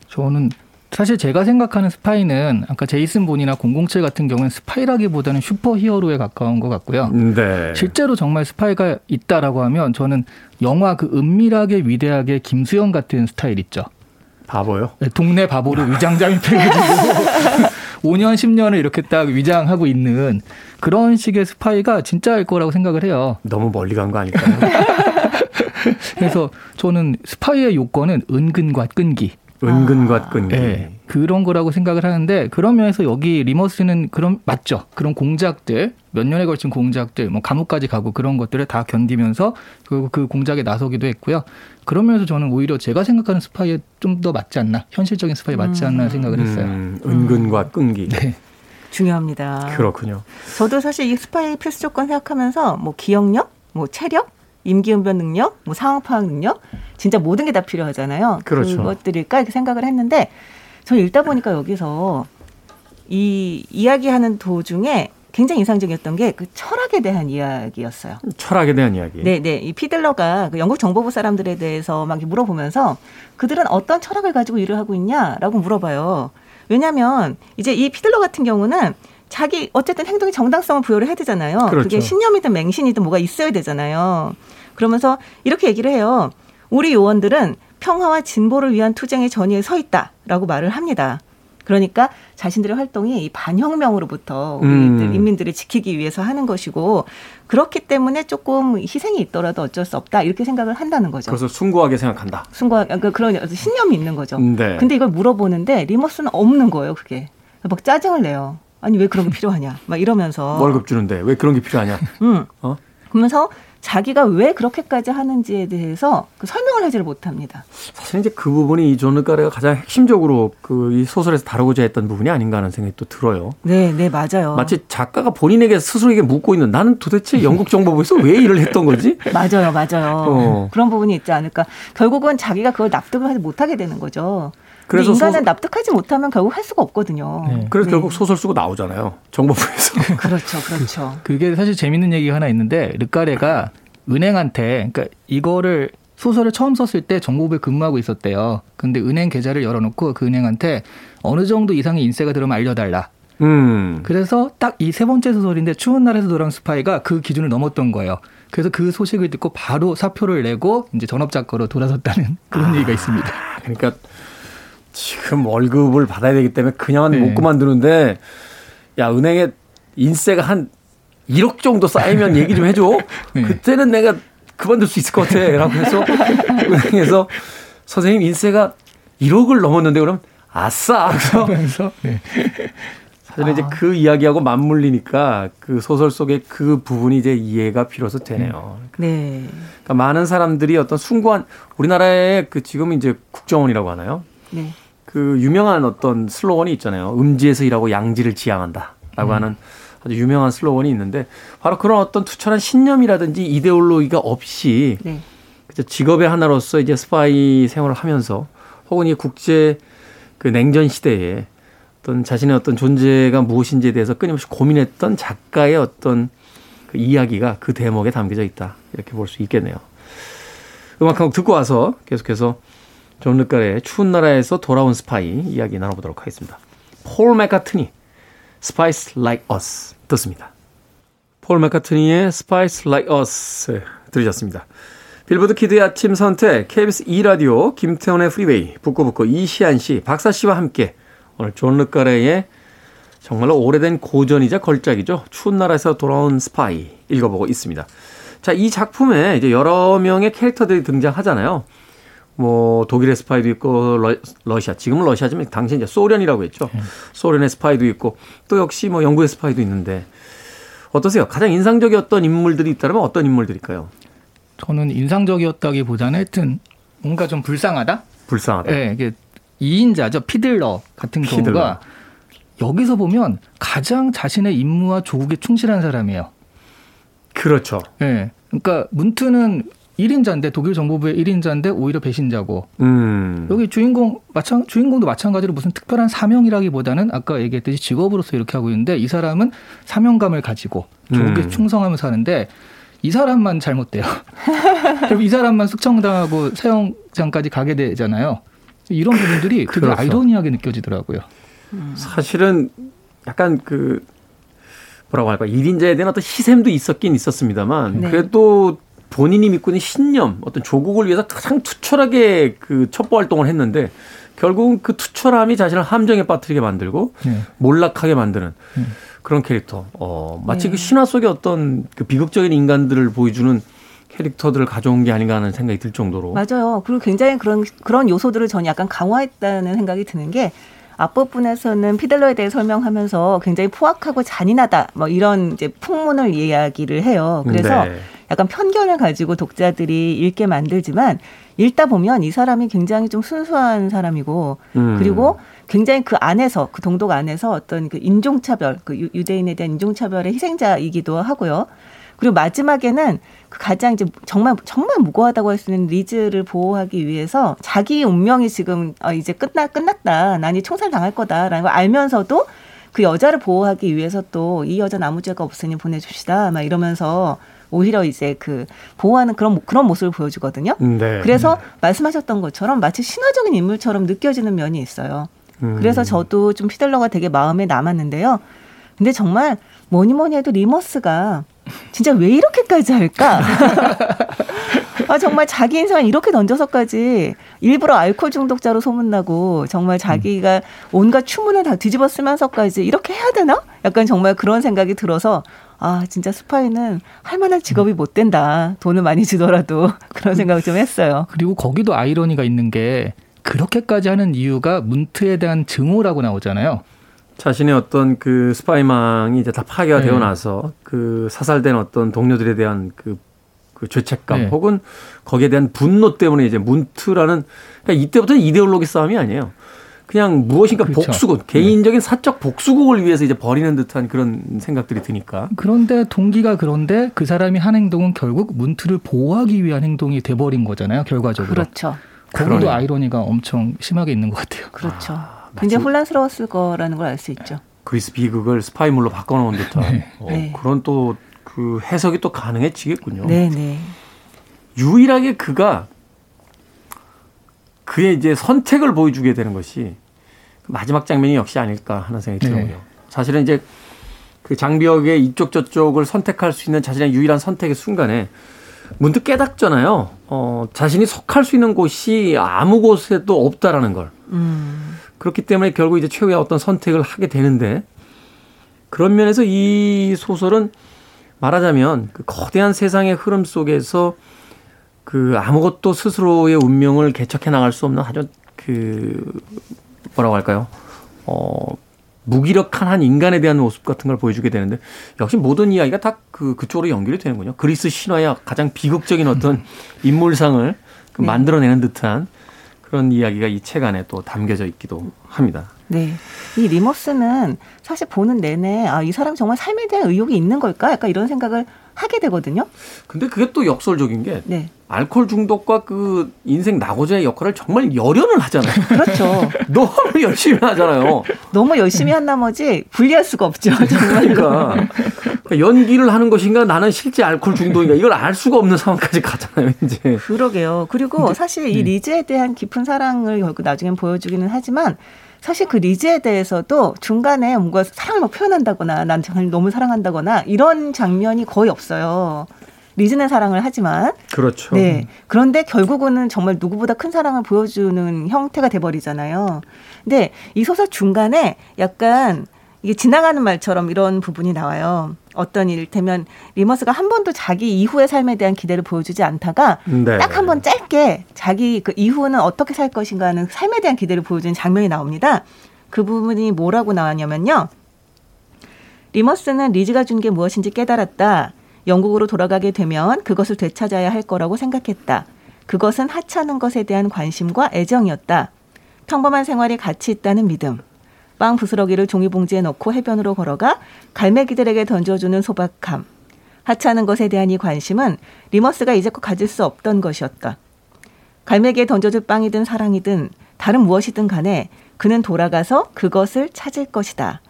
저는 사실 제가 생각하는 스파이는 아까 제이슨 본이나 007 같은 경우는 스파이라기보다는 슈퍼히어로에 가까운 것 같고요. 네. 실제로 정말 스파이가 있다라고 하면 저는 영화 그 은밀하게 위대하게 김수현 같은 스타일 있죠. 바보요. 네, 동네 바보를 위장 잠입해가지고 5년 10년을 이렇게 딱 위장하고 있는 그런 식의 스파이가 진짜일 거라고 생각을 해요. 너무 멀리 간 거 아닐까요? 그래서 저는 스파이의 요건은 은근과 끈기. 은근과 끈기. 예, 그런 거라고 생각을 하는데 그런 면에서 여기 리머스는 그런 맞죠. 그런 공작들 몇 년에 걸친 공작들 뭐 감옥까지 가고 그런 것들을 다 견디면서 그, 그 공작에 나서기도 했고요. 그런 면에서 저는 오히려 제가 생각하는 스파이에 좀 더 맞지 않나 현실적인 스파이에 맞지 않나 생각을 했어요. 음, 은근과 끈기. 네. 중요합니다. 그렇군요. 저도 사실 이 스파이 필수 조건 생각하면서 뭐 기억력, 뭐 체력, 임기응변 능력, 뭐 상황 파악 능력, 진짜 모든 게 다 필요하잖아요. 그렇죠. 그것들일까 이렇게 생각을 했는데 저는 읽다 보니까 여기서 이 이야기하는 도중에 굉장히 인상적이었던 게 그 철학에 대한 이야기였어요. 철학에 대한 이야기. 네, 네. 이 피들러가 그 영국 정보부 사람들에 대해서 막 물어보면서 그들은 어떤 철학을 가지고 일을 하고 있냐라고 물어봐요. 왜냐하면 이제 이 피들러 같은 경우는 자기 어쨌든 행동의 정당성을 부여를 해야 되잖아요. 그렇죠. 그게 신념이든 맹신이든 뭐가 있어야 되잖아요. 그러면서 이렇게 얘기를 해요. 우리 요원들은 평화와 진보를 위한 투쟁의 전위에 서 있다라고 말을 합니다. 그러니까 자신들의 활동이 이 반혁명으로부터 우리들 음. 인민들을 지키기 위해서 하는 것이고 그렇기 때문에 조금 희생이 있더라도 어쩔 수 없다 이렇게 생각을 한다는 거죠. 그것을 숭고하게 생각한다. 순간 그러니까 그런 신념이 있는 거죠. 네. 근데 이걸 물어보는데 리머스는 없는 거예요. 그게 막 짜증을 내요. 아니 왜 그런 게 필요하냐 막 이러면서 월급 주는데 왜 그런 게 필요하냐? 음. 어? 그러면서 자기가 왜 그렇게까지 하는지에 대해서 그 설명을 하지를 못합니다. 사실 이제 그 부분이 이존 까레가 가장 핵심적으로 그 이 소설에서 다루고자 했던 부분이 아닌가 하는 생각이 또 들어요. 네, 네 맞아요. 마치 작가가 본인에게 스스로에게 묻고 있는 나는 도대체 영국 정보부에서 왜 일을 했던 거지? 맞아요, 맞아요. 어. 그런 부분이 있지 않을까. 결국은 자기가 그걸 납득을 하지 못하게 되는 거죠. 그래서 인간은 소설- 납득하지 못하면 결국 할 수가 없거든요. 네. 그래서 네. 결국 소설 쓰고 나오잖아요. 정보부에서. 그렇죠, 그렇죠. 그게 사실 재밌는 얘기가 하나 있는데 르카레가 은행한테 그러니까 이거를 소설을 처음 썼을 때 정보부에 근무하고 있었대요. 근데 은행 계좌를 열어놓고 그 은행한테 어느 정도 이상의 인세가 들어오면 알려달라. 음. 그래서 딱 이 세 번째 소설인데 추운 날에서 돌아온 스파이가 그 기준을 넘었던 거예요. 그래서 그 소식을 듣고 바로 사표를 내고 이제 전업 작가로 돌아섰다는 그런 얘기가 있습니다. 그러니까 지금 월급을 받아야 되기 때문에 그냥은 네. 못 그만두는데 야 은행에 인세가 한 1억 정도 쌓이면 얘기 좀 해줘. 네. 그때는 내가 그만둘 수 있을 것 같아 라고 해서 은행에서 선생님 인세가 1억을 넘었는데 그럼 아싸. 그래서 네. 사실은 이제 그 이야기하고 맞물리니까 그 소설 속의 그 부분이 이제 이해가 비로소 되네요. 네. 그러니까 많은 사람들이 어떤 숭고한 우리나라의 그 지금 이제 국정원이라고 하나요? 네. 그 유명한 어떤 슬로건이 있잖아요. 음지에서 일하고 양지를 지향한다라고 하는 아주 유명한 슬로건이 있는데 바로 그런 어떤 투철한 신념이라든지 이데올로기가 없이 네. 그저 직업의 하나로서 이제 스파이 생활을 하면서 혹은 이 국제 그 냉전 시대에 어떤 자신의 어떤 존재가 무엇인지에 대해서 끊임없이 고민했던 작가의 어떤 그 이야기가 그 대목에 담겨져 있다 이렇게 볼 수 있겠네요. 음악 한 곡 듣고 와서 계속해서 존 르카레의 추운 나라에서 돌아온 스파이 이야기 나눠보도록 하겠습니다. 폴 맥카트니 Spice Like Us 듣습니다. 폴 맥카트니의 Spice Like Us 들으셨습니다. 빌보드 키드의 아침 선택 KBS 2라디오 김태훈의 프리웨이 북구북구 이시안 씨 박사 씨와 함께 오늘 존 르카레의 정말로 오래된 고전이자 걸작이죠. 추운 나라에서 돌아온 스파이 읽어보고 있습니다. 자, 이 작품에 이제 여러 명의 캐릭터들이 등장하잖아요. 뭐 독일의 스파이도 있고 러, 러시아 지금은 러시아지만 당시 이제 소련이라고 했죠. 소련의 스파이도 있고 또 역시 뭐 영국의 스파이도 있는데 어떠세요? 가장 인상적이었던 인물들이 있다면 어떤 인물들일까요? 저는 인상적이었다기보다는 하여튼 뭔가 좀 불쌍하다. 불쌍하다. 네, 이게 2인자죠. 피들러 같은 피들러. 경우가 여기서 보면 가장 자신의 임무와 조국에 충실한 사람이에요. 그렇죠. 예. 그러니까 문트는 1인자인데 독일 정보부의 1인자인데 오히려 배신자고 음. 여기 주인공 마찬 주인공도 마찬가지로 무슨 특별한 사명이라기보다는 아까 얘기했듯이 직업으로서 이렇게 하고 있는데 이 사람은 사명감을 가지고 조국에 음. 충성하면서 하는데 이 사람만 잘못돼요. 그럼 이 사람만 숙청당하고 사형장까지 가게 되잖아요. 이런 부분들이 되게 그렇죠. 아이러니하게 느껴지더라고요. 사실은 약간 그 뭐라고 할까 1인자에 대한 어떤 희생도 있었긴 있었습니다만 네. 그래도 본인이 믿고 있는 신념 어떤 조국을 위해서 가장 투철하게 그 첩보 활동을 했는데 결국은 그 투철함이 자신을 함정에 빠뜨리게 만들고 네. 몰락하게 만드는 그런 캐릭터. 어, 마치 네. 그 신화 속의 어떤 그 비극적인 인간들을 보여주는 캐릭터들을 가져온 게 아닌가 하는 생각이 들 정도로. 맞아요. 그리고 굉장히 그런 그런 요소들을 저는 약간 강화했다는 생각이 드는 게 앞부분에서는 피델러에 대해 설명하면서 굉장히 포악하고 잔인하다 뭐 이런 이제 풍문을 이야기를 해요. 그래서 네. 약간 편견을 가지고 독자들이 읽게 만들지만 읽다 보면 이 사람이 굉장히 좀 순수한 사람이고 음. 그리고 굉장히 그 안에서 그 동독 안에서 어떤 그 인종차별 그 유- 유대인에 대한 인종차별의 희생자이기도 하고요. 그리고 마지막에는 그 가장 이제 정말 정말 무고하다고 할 수 있는 리즈를 보호하기 위해서 자기 운명이 지금 어 이제 끝나 끝났다. 난 이 총살 당할 거다라는 걸 알면서도 그 여자를 보호하기 위해서 또 이 여자 아무 죄가 없으니 보내줍시다. 막 이러면서 오히려 이제 그 보호하는 그런 모- 그런 모습을 보여주거든요. 네. 그래서 말씀하셨던 것처럼 마치 신화적인 인물처럼 느껴지는 면이 있어요. 음. 그래서 저도 좀 피델러가 되게 마음에 남았는데요. 근데 정말 뭐니 뭐니 해도 리머스가 진짜 왜 이렇게까지 할까? 아 정말 자기 인생을 이렇게 던져서까지 일부러 알코올 중독자로 소문나고 정말 자기가 온갖 추문을 다 뒤집어 쓰면서까지 이렇게 해야 되나? 약간 정말 그런 생각이 들어서 아 진짜 스파이는 할 만한 직업이 못 된다. 돈을 많이 주더라도 그런 생각을 좀 했어요. 그리고 거기도 아이러니가 있는 게 그렇게까지 하는 이유가 문트에 대한 증오라고 나오잖아요. 자신의 어떤 그 스파이망이 이제 다 파괴가 네. 되어 나서 그 사살된 어떤 동료들에 대한 그, 그 죄책감 네. 혹은 거기에 대한 분노 때문에 이제 문트라는 그러니까 이때부터는 이데올로기 싸움이 아니에요. 그냥 무엇인가 그렇죠. 복수국, 개인적인 사적 복수국을 위해서 이제 버리는 듯한 그런 생각들이 드니까. 그런데 동기가 그런데 그 사람이 한 행동은 결국 문트를 보호하기 위한 행동이 돼버린 거잖아요. 결과적으로. 그렇죠. 거기도. 아이러니가 엄청 심하게 있는 것 같아요. 그렇죠. 마치- 굉장히 혼란스러웠을 거라는 걸 알 수 있죠. 그리스 비극을 스파이물로 바꿔놓은 듯한 어, 네. 그런 또 그 해석이 또 가능해지겠군요. 네, 네. 유일하게 그가 그의 이제 선택을 보여주게 되는 것이 그 마지막 장면이 역시 아닐까 하는 생각이 네. 들어요. 사실은 이제 그 장벽의 이쪽 저쪽을 선택할 수 있는 자신의 유일한 선택의 순간에 문득 깨닫잖아요. 어, 자신이 속할 수 있는 곳이 아무 곳에도 없다라는 걸. 음. 그렇기 때문에 결국 이제 최후의 어떤 선택을 하게 되는데 그런 면에서 이 소설은 말하자면 그 거대한 세상의 흐름 속에서 그 아무것도 스스로의 운명을 개척해 나갈 수 없는 아주 그 뭐라고 할까요? 어 무기력한 한 인간에 대한 모습 같은 걸 보여주게 되는데 역시 모든 이야기가 다 그 그쪽으로 연결이 되는군요. 그리스 신화의 가장 비극적인 어떤 인물상을 그 네. 만들어내는 듯한 그런 이야기가 이 책 안에 또 담겨져 있기도 합니다. 네. 이 리머스는 사실 보는 내내 아, 이 사람 정말 삶에 대한 의욕이 있는 걸까? 약간 이런 생각을 하게 되거든요. 근데 그게 또 역설적인 게 네. 알코올 중독과 그 인생 낙오자의 역할을 정말 열연을 하잖아요. 그렇죠. 너무 열심히 하잖아요. 너무 열심히 한 나머지 분리할 수가 없죠. 정말로. 그러니까, 그러니까 연기를 하는 것인가 나는 실제 알코올 중독인가 이걸 알 수가 없는 상황까지 가잖아요. 이제 그러게요. 그리고 사실 이 리즈에 대한 깊은 사랑을 결국 나중엔 보여주기는 하지만 사실 그 리즈에 대해서도 중간에 뭔가 사랑을 막 표현한다거나 난 정말 너무 사랑한다거나 이런 장면이 거의 없어요. 리즈는 사랑을 하지만 그렇죠. 네. 그런데 결국은 정말 누구보다 큰 사랑을 보여주는 형태가 돼 버리잖아요. 근데 이 소설 중간에 약간 이게 지나가는 말처럼 이런 부분이 나와요. 어떤 이를테면 리머스가 한 번도 자기 이후의 삶에 대한 기대를 보여주지 않다가 네. 딱 한 번 짧게 자기 그 이후는 어떻게 살 것인가 하는 삶에 대한 기대를 보여주는 장면이 나옵니다. 그 부분이 뭐라고 나왔냐면요. 리머스는 리즈가 준 게 무엇인지 깨달았다. 영국으로 돌아가게 되면 그것을 되찾아야 할 거라고 생각했다. 그것은 하찮은 것에 대한 관심과 애정이었다. 평범한 생활이 가치 있다는 믿음. 빵 부스러기를 종이봉지에 넣고 해변으로 걸어가 갈매기들에게 던져주는 소박함. 하찮은 것에 대한 이 관심은 리머스가 이제껏 가질 수 없던 것이었다. 갈매기에 던져줄 빵이든 사랑이든 다른 무엇이든 간에 그는 돌아가서 그것을 찾을 것이다.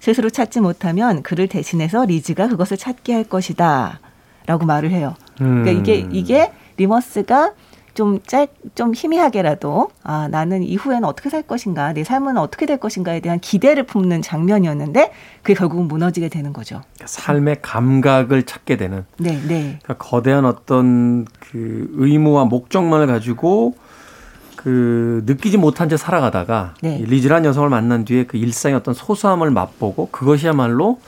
스스로 찾지 못하면 그를 대신해서 리즈가 그것을 찾게 할 것이다. 라고 말을 해요. 그러니까 음. 이게, 이게 리머스가 좀 짧, 좀 희미하게라도, 아, 나는 이후에는 어떻게 살 것인가, 내 삶은 어떻게 될 것인가에 대한 기대를 품는 장면이었는데, 그게 결국은 무너지게 되는 거죠. 삶의 감각을 찾게 되는 네, 네. 그러니까 거대한 어떤 그 의무와 목적만을 가지고 그 느끼지 못한 채 살아가다가 네. 이 리즈란 여성을 만난 뒤에 그 일상의 어떤 소소함을 맛보고 그것이야말로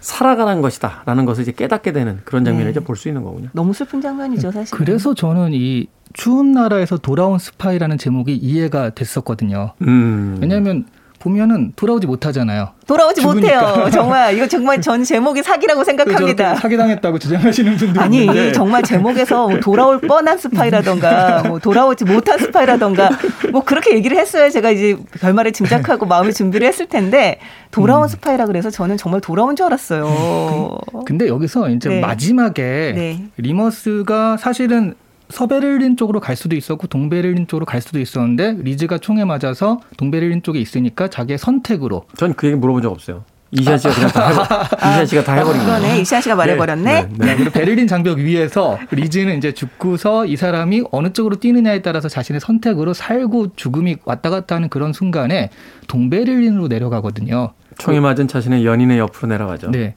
살아가는 것이다라는 것을 이제 깨닫게 되는 그런 장면을 네. 이제 볼 수 있는 거군요. 너무 슬픈 장면이죠, 사실. 그래서 저는 이 추운 나라에서 돌아온 스파이라는 제목이 이해가 됐었거든요. 음. 왜냐하면 보면은 돌아오지 못하잖아요. 돌아오지 죽으니까. 못해요. 정말 이거 정말 전 제목이 사기라고 생각합니다. 사기당했다고 주장하시는 분들 아니 있는데 정말 제목에서 뭐 돌아올 뻔한 스파이라던가 뭐 돌아오지 못한 스파이라던가 뭐 그렇게 얘기를 했어야 제가 이제 결말을 짐작하고 마음의 준비를 했을 텐데 돌아온 음. 스파이라 그래서 저는 정말 돌아온 줄 알았어요. 근데 여기서 이제 네. 마지막에 네. 리머스가 사실은 서베를린 쪽으로 갈 수도 있었고 동베를린 쪽으로 갈 수도 있었는데 리즈가 총에 맞아서 동베를린 쪽에 있으니까 자기의 선택으로 전 그 얘기 물어본 적 없어요. 이시안 씨가 그냥 다 해버, 이시안 씨가 다 해버린 거예요. 그러네 이시안 씨가 말해버렸네. 네, 네. 네, 그리고 베를린 장벽 위에서 리즈는 이제 죽고서 이 사람이 어느 쪽으로 뛰느냐에 따라서 자신의 선택으로 살고 죽음이 왔다 갔다 하는 그런 순간에 동베를린으로 내려가거든요. 총에 맞은 자신의 연인의 옆으로 내려가죠. 네.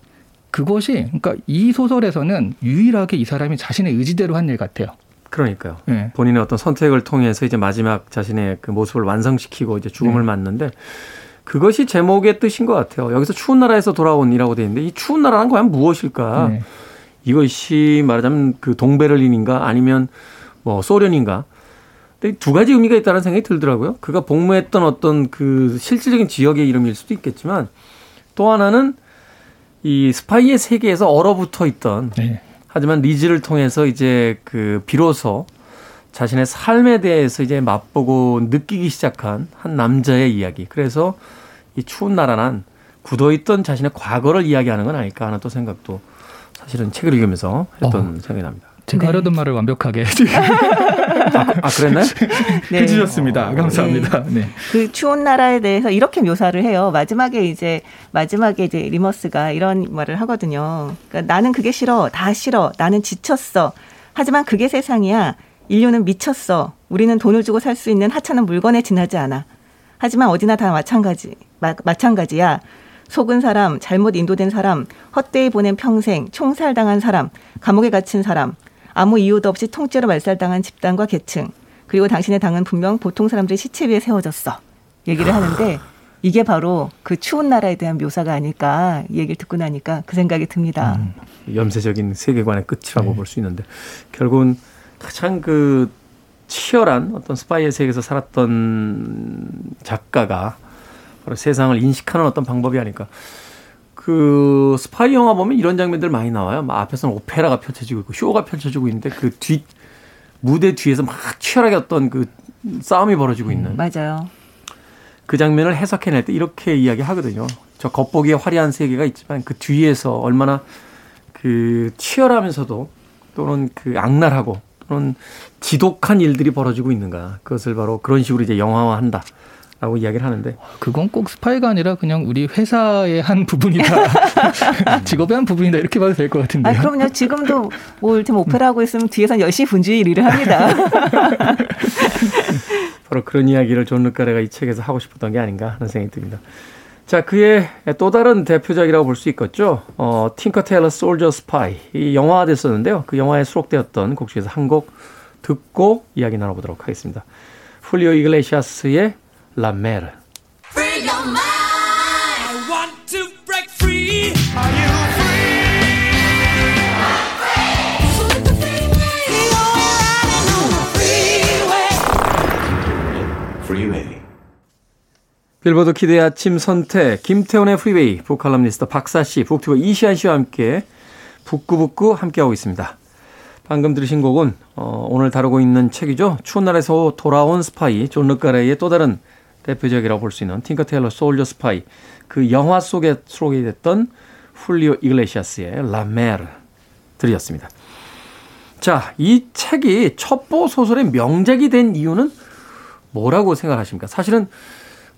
그것이 그러니까 이 소설에서는 유일하게 이 사람이 자신의 의지대로 한 일 같아요. 그러니까요. 예. 본인의 어떤 선택을 통해서 이제 마지막 자신의 그 모습을 완성시키고 이제 죽음을 네. 맞는데 그것이 제목의 뜻인 것 같아요. 여기서 추운 나라에서 돌아온이라고 되어 있는데 이 추운 나라는 과연 무엇일까? 네. 이것이 말하자면 그 동베를린인가 아니면 뭐 소련인가? 근데 두 가지 의미가 있다는 생각이 들더라고요. 그가 복무했던 어떤 그 실질적인 지역의 이름일 수도 있겠지만 또 하나는 이 스파이의 세계에서 얼어붙어 있던 네. 하지만 리즈를 통해서 이제 그 비로소 자신의 삶에 대해서 이제 맛보고 느끼기 시작한 한 남자의 이야기. 그래서 이 추운 나라는 굳어있던 자신의 과거를 이야기하는 건 아닐까 하는 또 생각도 사실은 책을 읽으면서 했던 생각이 납니다. 제가 네. 하려던 말을 완벽하게 아, 그랬나요? 네. 해주셨습니다. 감사합니다. 네. 그 추운 나라에 대해서 이렇게 묘사를 해요. 마지막에 이제 마지막에 이제 리머스가 이런 말을 하거든요. 그러니까 나는 그게 싫어, 다 싫어, 나는 지쳤어. 하지만 그게 세상이야. 인류는 미쳤어. 우리는 돈을 주고 살 수 있는 하찮은 물건에 지나지 않아. 하지만 어디나 다 마찬가지, 마, 마찬가지야. 속은 사람, 잘못 인도된 사람, 헛되이 보낸 평생, 총살당한 사람, 감옥에 갇힌 사람, 아무 이유도 없이 통째로 말살당한 집단과 계층, 그리고 당신의 당은 분명 보통 사람들의 시체 위에 세워졌어. 얘기를 하는데 이게 바로 그 추운 나라에 대한 묘사가 아닐까 이 얘기를 듣고 나니까 그 생각이 듭니다. 염세적인 세계관의 끝이라고 네. 볼수 있는데 결국은 가장 그 치열한 어떤 스파이의 세계에서 살았던 작가가 바로 세상을 인식하는 어떤 방법이 아닐까. 그 스파이 영화 보면 이런 장면들 많이 나와요. 막 앞에서는 오페라가 펼쳐지고 있고 쇼가 펼쳐지고 있는데 그 뒤 무대 뒤에서 막 치열하게 어떤 그 싸움이 벌어지고 있는 맞아요. 그 장면을 해석해낼 때 이렇게 이야기하거든요. 저 겉보기에 화려한 세계가 있지만 그 뒤에서 얼마나 그 치열하면서도 또는 그 악랄하고 또는 지독한 일들이 벌어지고 있는가. 그것을 바로 그런 식으로 이제 영화화한다. 라고 이야기를 하는데 그건 꼭 스파이가 아니라 그냥 우리 회사의 한 부분이다. 직업의 한 부분이다. 이렇게 봐도 될 것 같은데요. 아 그럼요. 지금도 뭐 이를테면 오페라 하고 있으면 뒤에서 열심히 분주히 일을 합니다. 바로 그런 이야기를 존 르카레가 이 책에서 하고 싶었던 게 아닌가 하는 생각이 듭니다. 자, 그의 또 다른 대표작이라고 볼 수 있겠죠. 어, 틴커 테일러 솔저 스파이. 이 영화화 됐었는데요. 그 영화에 수록되었던 곡 중에서 한 곡 듣고 이야기 나눠보도록 하겠습니다. 훌리오 이글레시아스의 라 메르. Free your mind. I want to break free. Are you free? Freeway. 빌보드 키드의 아침 선택, 김태훈의 프리웨이, 북칼럼니스트 박사 씨, 북튜버 이시한 씨와 함께 북구북구 함께하고 있습니다. 방금 들으신 곡은 어, 오늘 다루고 있는 책이죠. 추운 나라에서 돌아온 스파이, 존 르카레의 또 다른 대표적이라고 볼 수 있는 팅커 테일러 솔저 스파이, 그 영화 속에 수록이 됐던 훌리오 이글레시아스의 라메르 들이었습니다. 자, 이 책이 첩보 소설의 명작이 된 이유는 뭐라고 생각하십니까? 사실은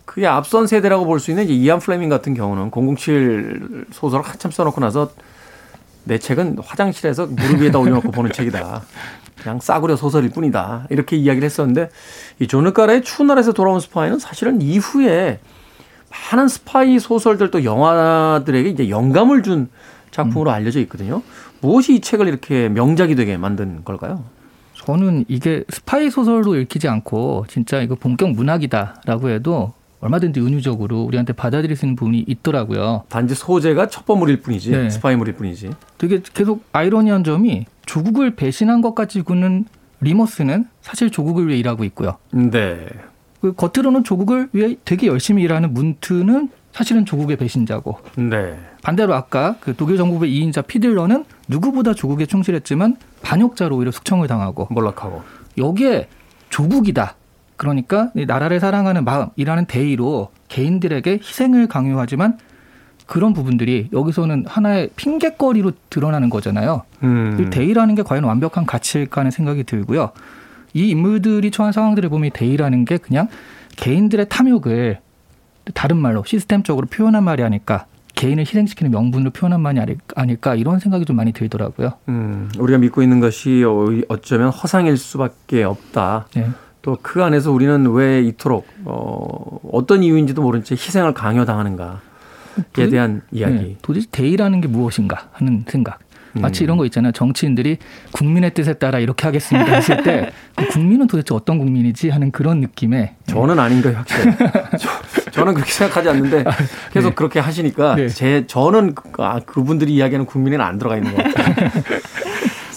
그게 앞선 세대라고 볼 수 있는 이제 이안 플레밍 같은 경우는 007 소설을 한참 써놓고 나서 내 책은 화장실에서 무릎 위에다 올려놓고 보는 책이다. 그냥 싸구려 소설일 뿐이다. 이렇게 이야기를 했었는데 이 존 르카레의 추운 나라에서 돌아온 스파이는 사실은 이후에 많은 스파이 소설들 또 영화들에게 이제 영감을 준 작품으로 알려져 있거든요. 무엇이 이 책을 이렇게 명작이 되게 만든 걸까요? 저는 이게 스파이 소설로 읽히지 않고 진짜 이거 본격 문학이다라고 해도 얼마든지 은유적으로 우리한테 받아들일 수 있는 부분이 있더라고요. 단지 소재가 첩보물일 뿐이지 네. 스파이물일 뿐이지. 되게 계속 아이러니한 점이 조국을 배신한 것 같지마는 리머스는 사실 조국을 위해 일하고 있고요. 네. 그 겉으로는 조국을 위해 되게 열심히 일하는 문트는 사실은 조국의 배신자고 네. 반대로 아까 그 독일 정보부의 2인자 피들러는 누구보다 조국에 충실했지만 반역자로 오히려 숙청을 당하고 몰락하고. 여기에 조국이다. 그러니까 이 나라를 사랑하는 마음이라는 대의로 개인들에게 희생을 강요하지만 그런 부분들이 여기서는 하나의 핑계거리로 드러나는 거잖아요. 음. 이 대의라는 게 과연 완벽한 가치일까 하는 생각이 들고요. 이 인물들이 처한 상황들을 보면 이 대의라는 게 그냥 개인들의 탐욕을 다른 말로 시스템적으로 표현한 말이 아닐까. 개인을 희생시키는 명분으로 표현한 말이 아닐- 아닐까 이런 생각이 좀 많이 들더라고요. 음, 우리가 믿고 있는 것이 어- 어쩌면 허상일 수밖에 없다. 네. 또 그 안에서 우리는 왜 이토록 어, 어떤 이유인지도 모른 채 희생을 강요당하는가에 도대- 대한 이야기. 네, 도대체 대의라는 게 무엇인가 하는 생각. 마치 이런 거 있잖아요. 정치인들이 국민의 뜻에 따라 이렇게 하겠습니다 했을 때 그 국민은 도대체 어떤 국민이지 하는 그런 느낌에 저는 아닌 거예요, 확실히. 저, 는 그렇게 생각하지 않는데 계속 네. 그렇게 하시니까 네. 제 저는 그- 아, 그분들이 이야기하는 국민에는 안 들어가 있는 것 같아요.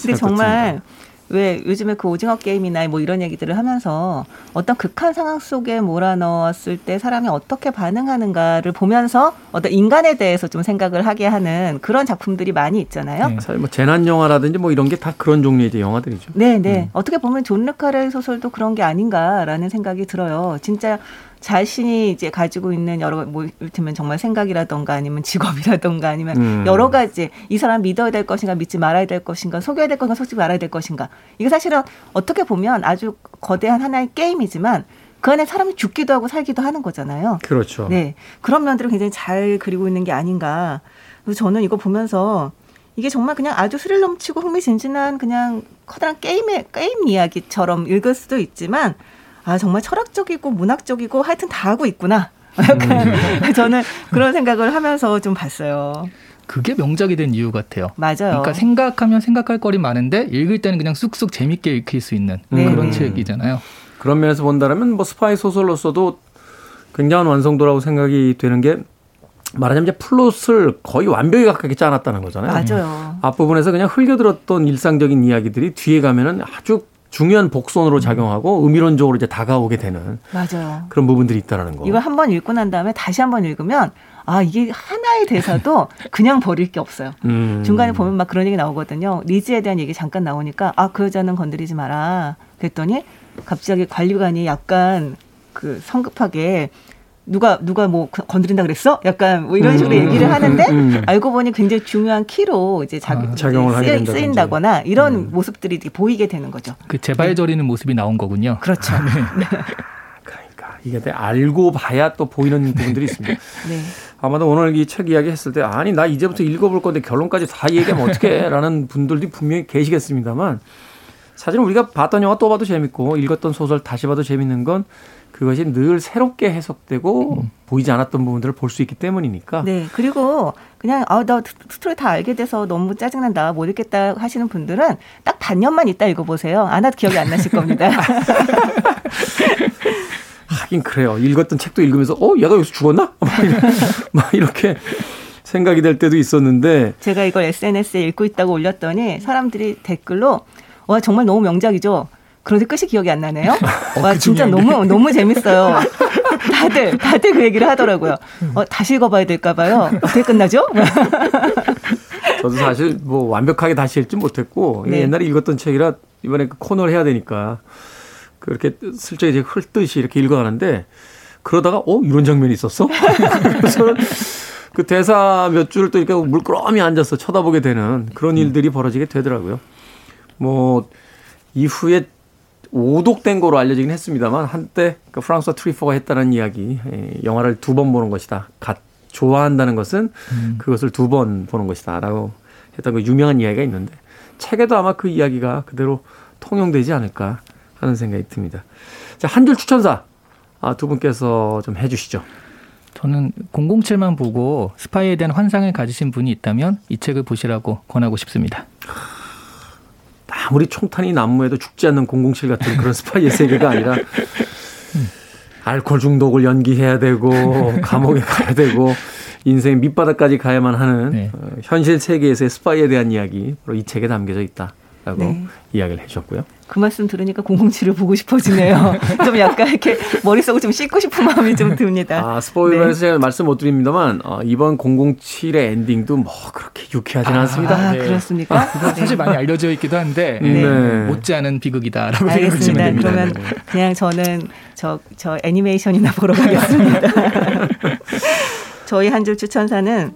근데 정말 왜 요즘에 그 오징어 게임이나 뭐 이런 얘기들을 하면서 어떤 극한 상황 속에 몰아넣었을 때 사람이 어떻게 반응하는가를 보면서 어떤 인간에 대해서 좀 생각을 하게 하는 그런 작품들이 많이 있잖아요. 네. 사실 뭐 재난 영화라든지 뭐 이런 게 다 그런 종류의 영화들이죠. 네, 네. 어떻게 보면 존 르카레의 소설도 그런 게 아닌가라는 생각이 들어요. 진짜 자신이 이제 가지고 있는 여러 뭐 이를테면 정말 생각이라던가 아니면 직업이라던가 아니면 음. 여러 가지 이 사람 믿어야 될 것인가 믿지 말아야 될 것인가 속여야 될 것인가 속지 말아야 될 것인가 이게 사실은 어떻게 보면 아주 거대한 하나의 게임이지만 그 안에 사람이 죽기도 하고 살기도 하는 거잖아요. 그렇죠. 네. 그런 면들을 굉장히 잘 그리고 있는 게 아닌가. 그래서 저는 이거 보면서 이게 정말 그냥 아주 스릴 넘치고 흥미진진한 그냥 커다란 게임의, 게임 이야기처럼 읽을 수도 있지만 아, 정말 철학적이고 문학적이고 하여튼 다 하고 있구나. 약간 저는 그런 생각을 하면서 좀 봤어요. 그게 명작이 된 이유 같아요. 맞아요. 그러니까 생각하면 생각할 거리 많은데 읽을 때는 그냥 쑥쑥 재밌게 읽힐 수 있는 네. 그런 음. 책이잖아요. 그런 면에서 본다면 뭐 스파이 소설로서도 굉장한 완성도라고 생각이 되는 게 말하자면 이제 플롯을 거의 완벽히 가깝게 짜놨다는 거잖아요. 맞아요. 앞부분에서 그냥 흘려들었던 일상적인 이야기들이 뒤에 가면은 아주 중요한 복선으로 작용하고 의미론적으로 이제 다가오게 되는 맞아요. 그런 부분들이 있다라는 거. 이걸 한 번 읽고 난 다음에 다시 한 번 읽으면 아, 이게 하나의 대사도 그냥 버릴 게 없어요. 음. 중간에 보면 막 그런 얘기 나오거든요. 리즈에 대한 얘기 잠깐 나오니까 아 그 여자는 건드리지 마라. 그랬더니 갑자기 관리관이 약간 그 성급하게 누가 누가 뭐 그- 건드린다 그랬어? 약간 뭐 이런 식으로 음, 얘기를 하는데 음. 알고 보니 굉장히 중요한 키로 이제 자, 아, 작용을 하게 쓰, 된다든지. 쓰인다거나 이런 음. 모습들이 보이게 되는 거죠. 그 재발저리는 모습이 나온 거군요. 그렇죠. 그러니까 이게 내 알고 봐야 또 보이는 부분들이 있습니다. 네. 아마도 오늘 이 책 이야기 했을 때 아니 나 이제부터 읽어볼 건데 결론까지 다 얘기하면 어떡해 라는 분들이 분명히 계시겠습니다만 사실은 우리가 봤던 영화 또 봐도 재밌고 읽었던 소설 다시 봐도 재밌는 건 그것이 늘 새롭게 해석되고 보이지 않았던 부분들을 볼 수 있기 때문이니까 네. 그리고 그냥 아, 나 스토리 다 알게 돼서 너무 짜증난다. 못 읽겠다 하시는 분들은 딱 반년만 있다 읽어보세요. 안 와도 기억이 안 나실 겁니다. 하긴 그래요. 읽었던 책도 읽으면서 어 얘가 여기서 죽었나? 막 이렇게- 막 이렇게 생각이 될 때도 있었는데 제가 이걸 SNS에 읽고 있다고 올렸더니 사람들이 댓글로 와 정말 너무 명작이죠. 그런데 끝이 기억이 안 나네요. 와그 진짜 너무 너무 재밌어요. 다들 다들 그 얘기를 하더라고요. 어, 다시 읽어봐야 될까 봐요. 어떻게 끝나죠? 저도 사실 뭐 완벽하게 다시 읽지 못했고 네. 옛날에 읽었던 책이라 이번에 그 코너를 해야 되니까 그렇게 슬쩍 이제 흘듯이 이렇게 읽어가는데 그러다가 어 이런 장면이 있었어? 그래서 그 대사 몇 줄을 또 이렇게 물끄러미 앉아서 쳐다보게 되는 그런 일들이 벌어지게 되더라고요. 뭐 이후에 오독된 거로 알려지긴 했습니다만 한때 그 프랑수아 트뤼포가 했다는 이야기 에, 영화를 두 번 보는 것이다. 갓 좋아한다는 것은 그것을 두 번 보는 것이다라고 했던 그 유명한 이야기가 있는데 책에도 아마 그 이야기가 그대로 통용되지 않을까 하는 생각이 듭니다. 자, 한 줄 추천사 아, 두 분께서 좀 해주시죠. 저는 007만 보고 스파이에 대한 환상을 가지신 분이 있다면 이 책을 보시라고 권하고 싶습니다. 아무리 총탄이 난무해도 죽지 않는 007 같은 그런 스파이의 세계가 아니라 알코올 중독을 연기해야 되고 감옥에 가야 되고 인생 밑바닥까지 가야만 하는 네. 어, 현실 세계에서의 스파이에 대한 이야기 바로 이 책에 담겨져 있다라고 네. 이야기를 해주셨고요. 그 말씀 들으니까 007을 보고 싶어지네요. 좀 약간 이렇게 머릿속을 좀 씻고 싶은 마음이 좀 듭니다. 아 스포일러에서 네. 제가 말씀 못 드립니다만 어, 이번 007의 엔딩도 뭐 그렇게 유쾌하지는 않습니다. 아, 네. 그렇습니까? 이건 사실 많이 알려져 있기도 한데 네. 예, 못지않은 비극이다라고 생각하시면 알겠습니다. 됩니다. 그러면 네. 그냥 저는 저, 저 애니메이션이나 보러 가겠습니다. 저희 한 줄 추천사는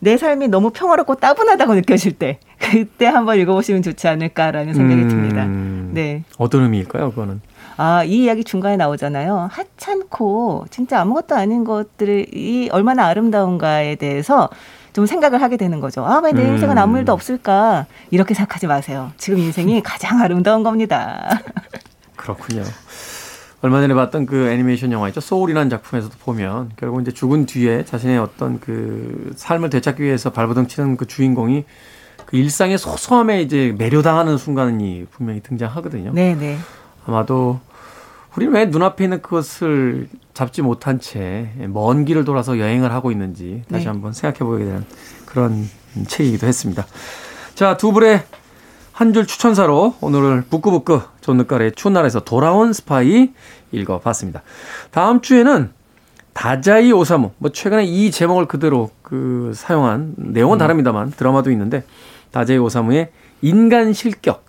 내 삶이 너무 평화롭고 따분하다고 느껴질 때 그때 한번 읽어보시면 좋지 않을까라는 생각이 음. 듭니다. 네. 어떤 의미일까요, 그거는? 아, 이 이야기 중간에 나오잖아요. 하찮고 진짜 아무것도 아닌 것들이 얼마나 아름다운가에 대해서 좀 생각을 하게 되는 거죠. 아, 왜내 음. 인생은 아무 일도 없을까? 이렇게 생각하지 마세요. 지금 인생이 가장 아름다운 겁니다. 그렇군요. 얼마 전에 봤던 그 애니메이션 영화 있죠. 소울이라는 작품에서도 보면 결국 이제 죽은 뒤에 자신의 어떤 그 삶을 되찾기 위해서 발버둥 치는 그 주인공이 그 일상의 소소함에 이제 매료당하는 순간이 분명히 등장하거든요. 네, 네. 아마도 우리는 왜 눈앞에 있는 그것을 잡지 못한 채 먼 길을 돌아서 여행을 하고 있는지 다시 네. 한번 생각해 보게 되는 그런 책이기도 했습니다. 자, 두 분의 한 줄 추천사로 오늘을 부끄부끄 존 르 카레의 추운 나라에서 돌아온 스파이 읽어봤습니다. 다음 주에는 다자이 오사무. 뭐 최근에 이 제목을 그대로 그 사용한 내용은 다릅니다만 드라마도 있는데 다자이 오사무의 인간 실격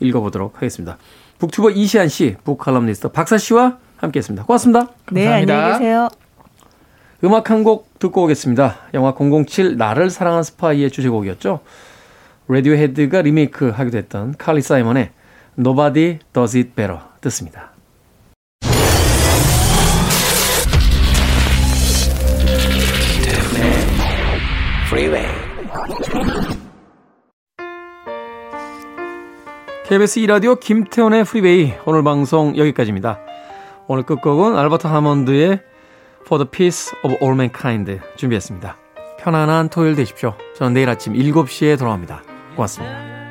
읽어보도록 하겠습니다. 북튜버 이시안 씨, 북칼럼니스트 박사 씨와 함께했습니다. 고맙습니다. 네, 감사합니다. 안녕히 계세요. 음악 한 곡 듣고 오겠습니다. 영화 007 나를 사랑한 스파이의 주제곡이었죠. 라디오헤드가 리메이크 하기도 했던 칼리 사이먼의 Nobody Does It Better 듣습니다. Freeway. KBS 2라디오 김태훈의 Freeway 오늘 방송 여기까지입니다. 오늘 끝곡은 알버트 하몬드의 For the Peace of All Mankind 준비했습니다. 편안한 토요일 되십시오. 저는 내일 아침 7시에 돌아옵니다. 고맙습니다.